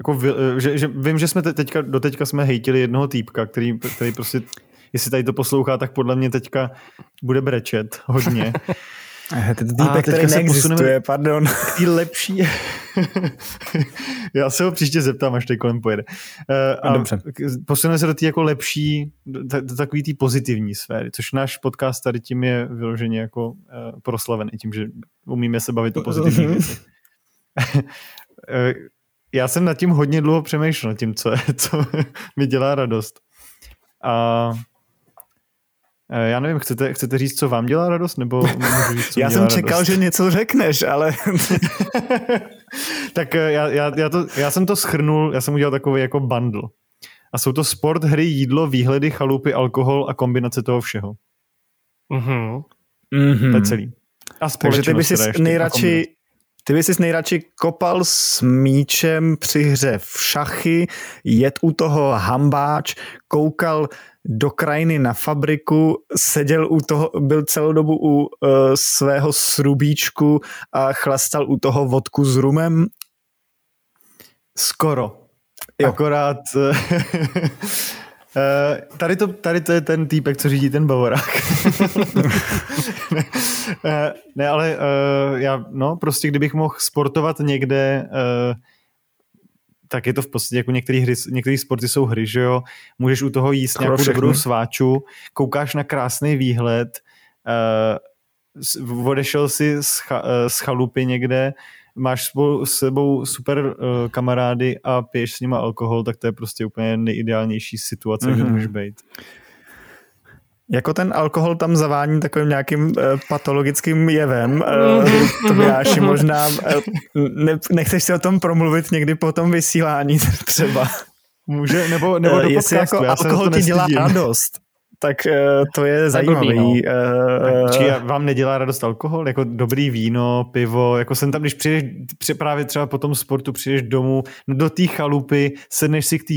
jako, eh, že, že vím, že jsme teďka, do teďka jsme hejtili jednoho týpka, který, který prostě, jestli tady to poslouchá, tak podle mě teďka bude brečet hodně. Ten týpek, který neexistuje, pardon. Tý lepší. Já se ho příště zeptám, až tady kolem pojede. Uh, a Dobře. Posuneme se do té jako lepší, do, do takový té pozitivní sféry, což náš podcast tady tím je vyloženě jako uh, proslavený, tím, že umíme se bavit o pozitivních věcech. Já jsem nad tím hodně dlouho přemýšlel, tím, co, co mi dělá radost. A já nevím, chcete, chcete říct, co vám dělá radost, nebo můžu říct, co Já jsem čekal, radost? že něco řekneš, ale... tak eh, já, já, já, to, já jsem to schrnul, já jsem udělal takový jako bundle. A jsou to sport, hry, jídlo, výhledy, chalupy, alkohol a kombinace toho všeho. Mhm. Mm-hmm. To je celý. A Takže ty bys si nejradši, ty bys si nejradši kopal s míčem při hře v šachy, jet u toho hambáč, koukal do krajiny na fabriku, seděl u toho, byl celou dobu u uh, svého srubíčku a chlastal u toho vodku s rumem? Skoro. Akorát Uh, tady, to, tady to je ten týpek, co řídí ten bavorák. ne, uh, ne, ale uh, já, no, prostě kdybych mohl sportovat někde, uh, tak je to v podstatě jako některé hry, některé sporty jsou hry, že jo, můžeš u toho jíst nějakou všechny. dobrou sváču, koukáš na krásný výhled, uh, odešel si z, cha, uh, z chalupy někde, máš spolu, s sebou super uh, kamarády a piješ s nima alkohol, tak to je prostě úplně nejideálnější situace, mm-hmm. kde mhm. můžeš být. Jako ten alkohol tam zavání takovým nějakým uh, patologickým jevem. Uh, to by Jáši možná, uh, ne, nechceš si o tom promluvit někdy po tom vysílání třeba. Může, nebo, nebo do Jestli podcastu, jako alkohol ti dělá radost tak uh, to je zajímavý. Uh, Či vám nedělá radost alkohol? Jako dobrý víno, pivo, jako jsem tam, když přijdeš při, právě třeba po tom sportu, přijdeš domů, no do té chalupy, sedneš si k té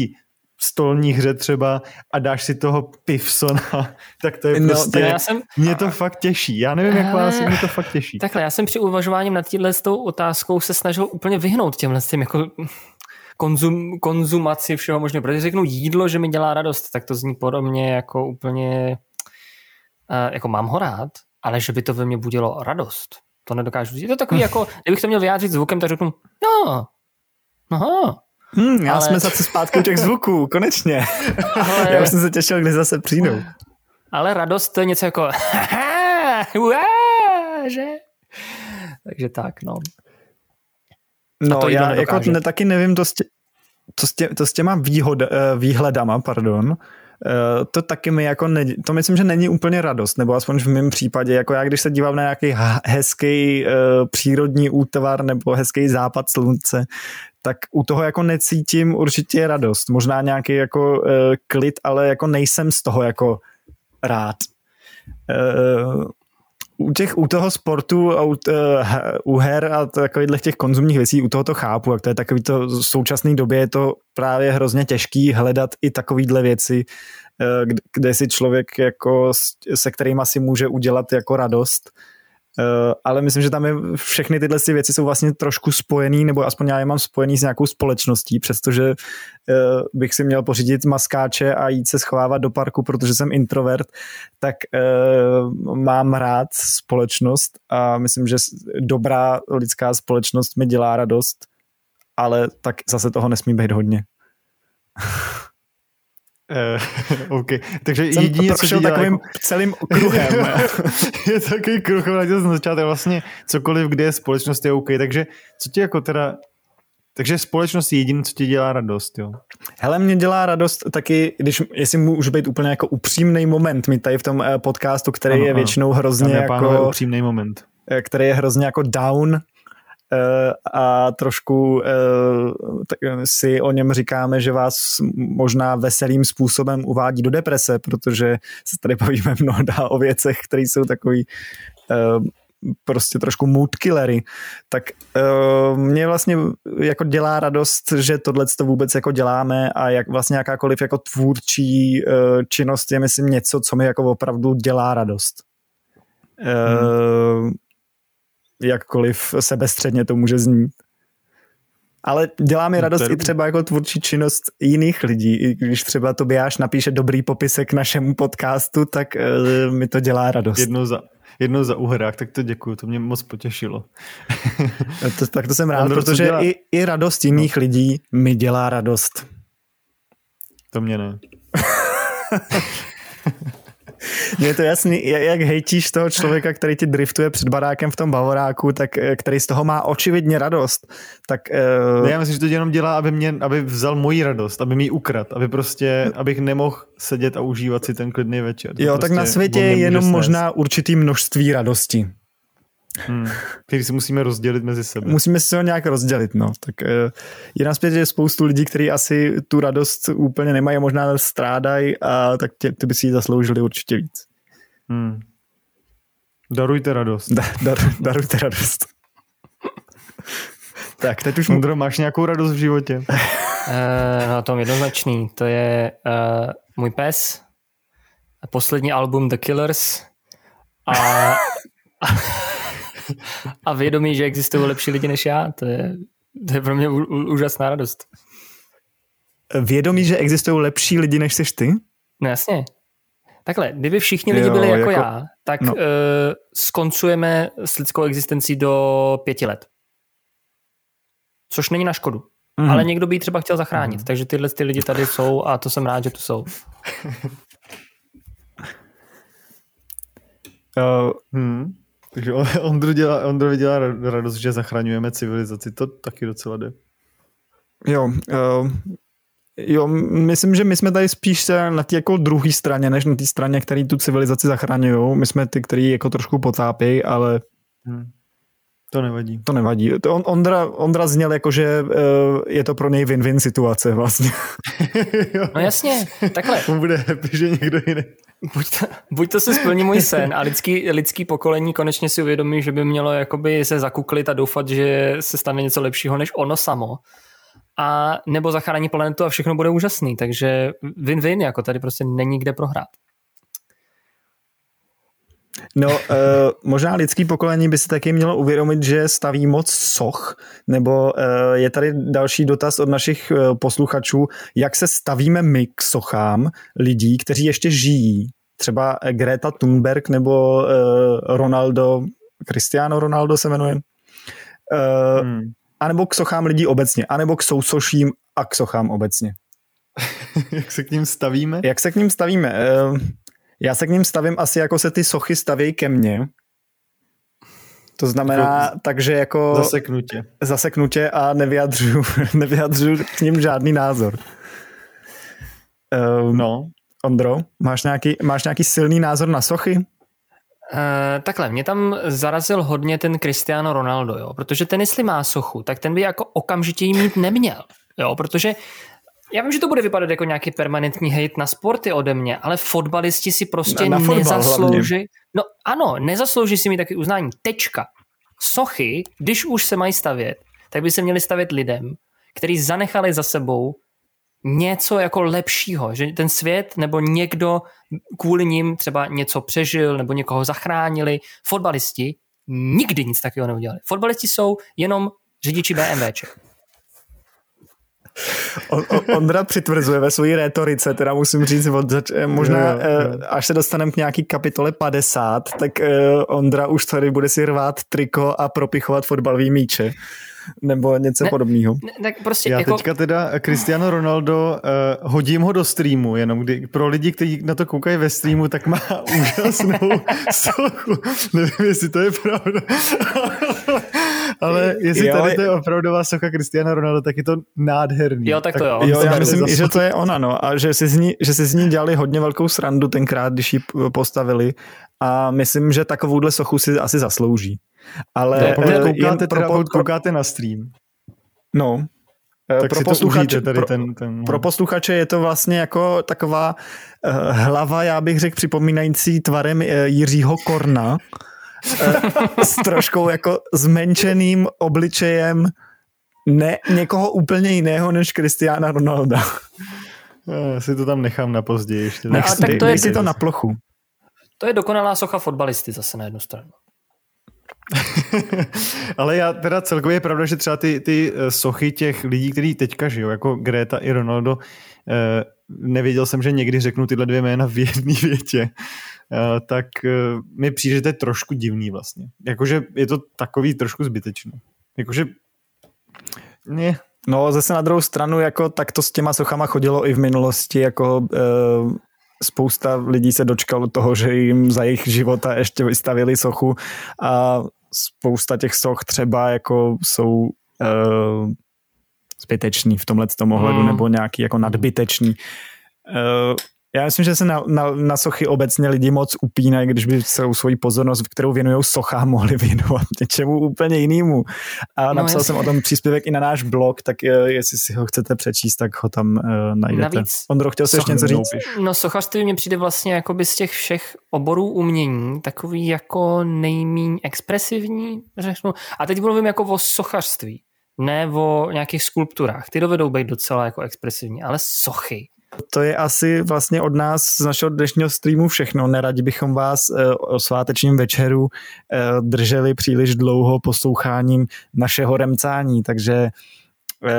stolní hře třeba a dáš si toho pivsona, tak to je no, prostě, já jsem, mě to fakt těší. Já nevím, jak vás, mě to fakt těší. Takhle, já jsem při uvažování nad tímhle s tou otázkou se snažil úplně vyhnout těmhle s tím jako konzum, konzumaci všeho možného. Protože řeknu jídlo, že mi dělá radost, tak to zní podobně jako úplně, uh, jako mám ho rád, ale že by to ve mně budilo radost. To nedokážu říct. Je to takový jako, kdybych to měl vyjádřit zvukem, tak řeknu, no, aha, Hmm, já ale... jsme zase zpátky u těch zvuků, konečně. Ale... Já už jsem se těšil, kdy zase přijdou. Ale radost to je něco jako že? Takže tak, no. No, to já jako ne, taky nevím to s, tě, to s, tě, to s těma výhod, uh, výhledama, pardon, uh, to taky mi jako, ne, to myslím, že není úplně radost, nebo aspoň v mém případě, jako já když se dívám na nějaký hezký uh, přírodní útvar nebo hezký západ slunce, tak u toho jako necítím určitě radost. Možná nějaký jako uh, klid, ale jako nejsem z toho jako rád. Uh, u, těch, u toho sportu a u, uh, u her a takových těch konzumních věcí, u toho to chápu, jak to je takový to v současné době je to právě hrozně těžký hledat i takovýhle věci, uh, kde, kde si člověk jako se kterými si může udělat jako radost. Eh, ale myslím, že tam je, všechny tyhle ty věci jsou vlastně trošku spojený, nebo aspoň já je mám spojený s nějakou společností, přestože uh, bych si měl pořídit maskáče a jít se schovávat do parku, protože jsem introvert, tak uh, mám rád společnost a myslím, že dobrá lidská společnost mi dělá radost, ale tak zase toho nesmí být hodně. Uh, OK, takže Jsem jedině, co dělá, takovým jako... celým kruhem. je to takový kruh, ale na začátku vlastně cokoliv, kde je společnost, je OK. Takže co ti jako teda takže společnost je jediné, co ti dělá radost, jo? Hele, mě dělá radost taky, když, jestli můžu být úplně jako upřímný moment, mi tady v tom eh, podcastu, který ano, je většinou hrozně jako... upřímný moment. Eh, který je hrozně jako down, Eh, a trošku eh, si o něm říkáme, že vás možná veselým způsobem uvádí do deprese, protože se tady bavíme mnoho o věcech, které jsou takový eh, prostě trošku mood killery, tak uh, mě vlastně jako dělá radost, že tohle to vůbec jako děláme a jak vlastně jakákoliv jako tvůrčí uh, činnost je myslím něco, co mi jako opravdu dělá radost. Hmm. Jakkoliv sebestředně to může znít. Ale dělá mi no, radost i třeba jako tvůrčí činnost jiných lidí. I když třeba Tobiáš napíše dobrý popisek našemu podcastu, tak uh, mi to dělá radost. Jednou za, jednou za uhrák, tak to děkuju, to mě moc potěšilo. to, tak to jsem rád, Ondro, protože dělá... i, i radost jiných no. lidí mi dělá radost. To mě ne. Mně je to jasný, jak hejtíš toho člověka, který ti driftuje před barákem v tom bavoráku, tak eh, který z toho má očividně radost. Tak, uh... Já myslím, že to jenom dělá, aby, mě, aby vzal moji radost, aby mi ukrad, aby prostě, abych nemohl sedět a užívat si ten klidný večer. To jo, prostě tak na světě je jenom snést. možná určitý množství radosti. Hmm. Který si musíme rozdělit mezi sebe. Musíme si ho nějak rozdělit, no. Tak uh, je na je spoustu lidí, kteří asi tu radost úplně nemají a možná strádají a tak tě, ty by si ji zasloužili určitě víc. Hmm. Darujte radost. Da, dar, darujte radost. tak, teď už... Ondro, máš nějakou radost v životě? uh, no, tom jednoznačný. To je uh, můj pes, poslední album The Killers a, a, a vědomí, že existují lepší lidi než já. To je, to je pro mě úžasná radost. Vědomí, že existují lepší lidi než jsi ty? No jasně. Takhle, kdyby všichni lidi jo, byli jako, jako já, tak no. uh, skoncujeme s lidskou existencí do pěti let. Což není na škodu. Mm. Ale někdo by ji třeba chtěl zachránit. Mm. Takže tyhle ty lidi tady jsou a to jsem rád, že tu jsou. uh, hmm. Takže Ondro, dělá, Ondro dělá radost, že zachraňujeme civilizaci. To taky docela jde. Jo, uh, Jo, myslím, že my jsme tady spíš na té jako druhé straně, než na té straně, který tu civilizaci zachraňují. My jsme ty, který jako trošku potápějí, ale... Hmm. To nevadí. To nevadí. To on, Ondra, Ondra zněl jako, že uh, je to pro něj win-win situace vlastně. no jasně, takhle. On bude happy, že někdo jiný. Buď to, buď to se splní můj sen a lidský, lidský pokolení konečně si uvědomí, že by mělo jakoby se zakuklit a doufat, že se stane něco lepšího než ono samo a nebo zachrání planetu a všechno bude úžasný. Takže win-win, jako tady prostě není kde prohrát. No, uh, možná lidský pokolení by si taky mělo uvědomit, že staví moc soch, nebo uh, je tady další dotaz od našich uh, posluchačů, jak se stavíme my k sochám lidí, kteří ještě žijí. Třeba Greta Thunberg nebo uh, Ronaldo, Cristiano Ronaldo se jmenuje. Uh, hmm anebo k sochám lidí obecně, anebo k sousoším a k sochám obecně. Jak se k ním stavíme? Jak se k ním stavíme? Já se k ním stavím asi jako se ty sochy staví ke mně. To znamená, jako takže jako... Zaseknutě. Zaseknutě a nevyjadřuju, nevyjadřuju k ním žádný názor. Uh, no. Ondro, máš nějaký, máš nějaký silný názor na sochy? Uh, takhle, mě tam zarazil hodně ten Cristiano Ronaldo, jo, protože ten jestli má sochu, tak ten by jako okamžitě jí mít neměl, jo, protože já vím, že to bude vypadat jako nějaký permanentní hate na sporty ode mě, ale fotbalisti si prostě na, na nezaslouží. Hlavně. No ano, nezaslouží si mi taky uznání. Tečka. Sochy, když už se mají stavět, tak by se měli stavět lidem, kteří zanechali za sebou něco jako lepšího, že ten svět nebo někdo kvůli ním třeba něco přežil nebo někoho zachránili. Fotbalisti nikdy nic takového neudělali. Fotbalisti jsou jenom řidiči BMWček. Ondra přitvrzuje ve své rétorice, teda musím říct, od zač- eh, možná jo, jo. Eh, až se dostaneme k nějaký kapitole 50, tak eh, Ondra už tady bude si rvát triko a propichovat fotbalový míče nebo něco ne, podobného. Tak prostě Já jako... teďka teda Cristiano Ronaldo uh, hodím ho do streamu, jenom kdy pro lidi, kteří na to koukají ve streamu, tak má úžasnou sochu. Nevím, jestli to je pravda. Ale jestli jo, tady to je opravdová socha Cristiano Ronaldo, tak je to nádherný. Jo, tak to jo. jo já myslím, že to je ona, no. A že si, z ní, že si z ní dělali hodně velkou srandu tenkrát, když ji postavili. A myslím, že takovouhle sochu si asi zaslouží. Ale no, pokud koukáte, teda, pro, koukáte na stream. No, eh, tak pro posluchače, tady ten, ten, no. pro posluchače je to vlastně jako taková uh, hlava, já bych řekl, připomínající tvarem uh, Jiřího Korna uh, s troškou jako zmenšeným obličejem ne někoho úplně jiného než Cristiana Ronalda. Já si to tam nechám na později ještě. Nech, tak to je, si to na plochu. To je dokonalá socha fotbalisty zase na jednu stranu. Ale já teda celkově je pravda, že třeba ty, ty eh, sochy těch lidí, kteří teďka žijou, jako Greta i Ronaldo, eh, nevěděl jsem, že někdy řeknu tyhle dvě jména v jedné větě, eh, tak mi přijde, že to je trošku divný vlastně. Jakože je to takový trošku zbytečný. Jakože ne. No zase na druhou stranu, jako tak to s těma sochama chodilo i v minulosti, jako spousta lidí se dočkalo toho, že jim za jejich života ještě vystavili sochu a spousta těch soch třeba jako jsou uh, zbytečný v tomhle tom ohledu, mm. nebo nějaký jako nadbytečný. Uh, Já myslím, že se na, na, na sochy obecně lidi moc upínají, když by celou svoji pozornost, kterou věnují sochám, mohli věnovat něčemu úplně jinému. A no, napsal jasně. jsem o tom příspěvek i na náš blog, tak eh, jestli si ho chcete přečíst, tak ho tam uh, najdete. Navíc, Ondro, chtěl jsi ještě něco říct? No sochařství mě přijde vlastně jako by z těch všech oborů umění takový jako nejmíň expresivní, řeknu. A teď mluvím jako o sochařství, ne o nějakých skulpturách. Ty dovedou být docela jako expresivní, ale sochy to je asi vlastně od nás z našeho dnešního streamu všechno. Neradi bychom vás eh, o svátečním večeru eh, drželi příliš dlouho posloucháním našeho remcání, takže eh,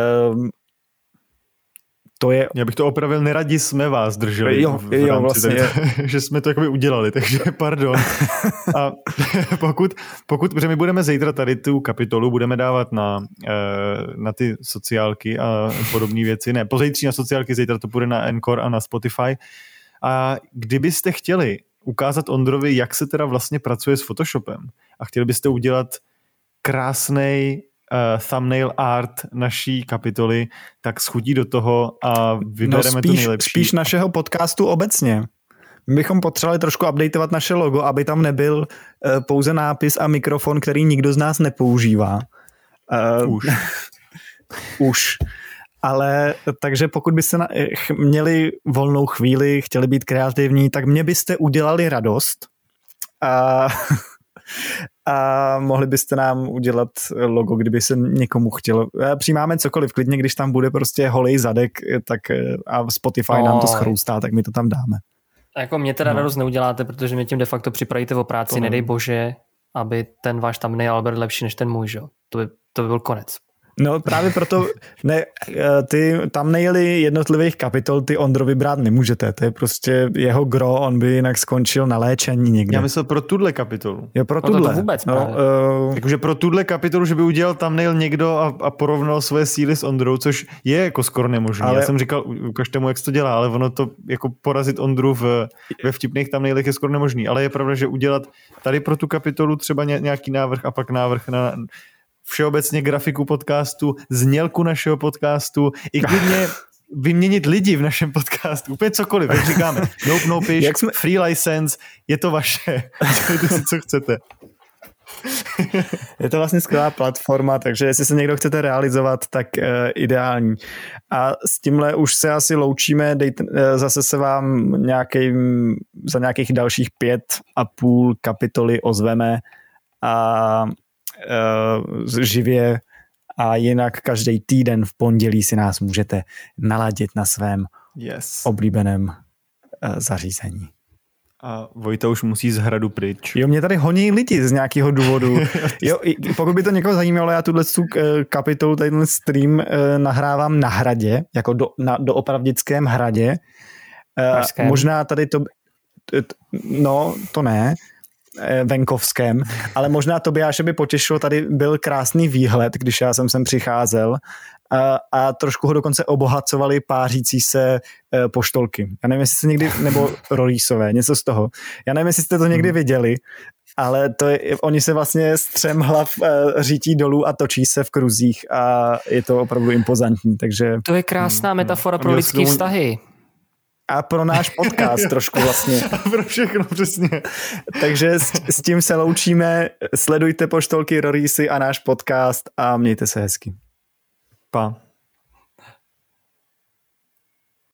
to je... Já bych to opravil, neradi jsme vás drželi jo, v, jo, vlastně. tak, že jsme to jakoby udělali, takže pardon. A pokud, pokud, protože my budeme zítra tady tu kapitolu, budeme dávat na, eh, na ty sociálky a podobné věci, ne, pozejtří na sociálky, zítra to bude na Encore a na Spotify. A kdybyste chtěli ukázat Ondrovi, jak se teda vlastně pracuje s Photoshopem a chtěli byste udělat krásný uh, thumbnail art naší kapitoly, tak schudí do toho a vybereme no spíš, to nejlepší. Spíš našeho podcastu obecně. My bychom potřebovali trošku updateovat naše logo, aby tam nebyl uh, pouze nápis a mikrofon, který nikdo z nás nepoužívá. Uh, už. už. Ale takže pokud byste na, měli volnou chvíli, chtěli být kreativní, tak mě byste udělali radost. A a mohli byste nám udělat logo, kdyby se někomu chtělo. Přijímáme cokoliv, klidně, když tam bude prostě holej zadek tak a Spotify oh. nám to schroustá, tak my to tam dáme. A jako mě teda no. radost neuděláte, protože mě tím de facto připravíte o práci, to nedej bože, aby ten váš tam nejal byl lepší než ten můj, že? To by, to by byl konec. No právě proto ne, eh, ty tam nejeli jednotlivých kapitol, ty Ondrovi brát nemůžete, to je prostě jeho gro, on by jinak skončil na léčení někde. Já myslel pro tuhle kapitolu. Jo, pro tuhle. No to, to vůbec no, uh, Jakože pro tuhle kapitolu, že by udělal tam nejel někdo a, a porovnal svoje síly s Ondrou, což je jako skoro nemožné. Ale... Já jsem říkal, ukažte mu, jak to dělá, ale ono to jako porazit Ondru v, ve vtipných tam nejlech je skoro nemožný. Ale je pravda, že udělat tady pro tu kapitolu třeba nějaký návrh a pak návrh na všeobecně grafiku podcastu, znělku našeho podcastu, i klidně vyměnit lidi v našem podcastu, úplně cokoliv, jak říkáme, nope, no pitch, jsme... free license, je to vaše, dělejte si, co chcete. Je to vlastně skvělá platforma, takže jestli se někdo chcete realizovat, tak uh, ideální. A s tímhle už se asi loučíme, dejte, uh, zase se vám nějaký, za nějakých dalších pět a půl kapitoly ozveme a živě a jinak každý týden v pondělí si nás můžete naladit na svém yes. oblíbeném uh, zařízení. A Vojta už musí z hradu pryč. Jo, mě tady honí lidi z nějakého důvodu. Jo, pokud by to někoho zajímalo, já tuhle eh, kapitolu, ten stream nahrávám na hradě, jako do, na, do opravdickém hradě. Pražském. Možná tady to, no, to ne, Eh, venkovském, ale možná Tobiáše by potěšilo, tady byl krásný výhled, když já jsem sem přicházel a, a trošku ho dokonce obohacovali pářící se e, poštolky. Já nevím, jestli jste někdy, nebo rolísové, něco z toho. Já nevím, jestli jste to někdy hmm. viděli, ale to je, oni se vlastně z třem hlav e, řítí dolů a točí se v kruzích a je to opravdu impozantní, takže... To je krásná hmm, metafora pro lidské vztahy a pro náš podcast trošku vlastně. A pro všechno, přesně. Takže s, s tím se loučíme. Sledujte poštolky Rorísy a náš podcast a mějte se hezky. Pa.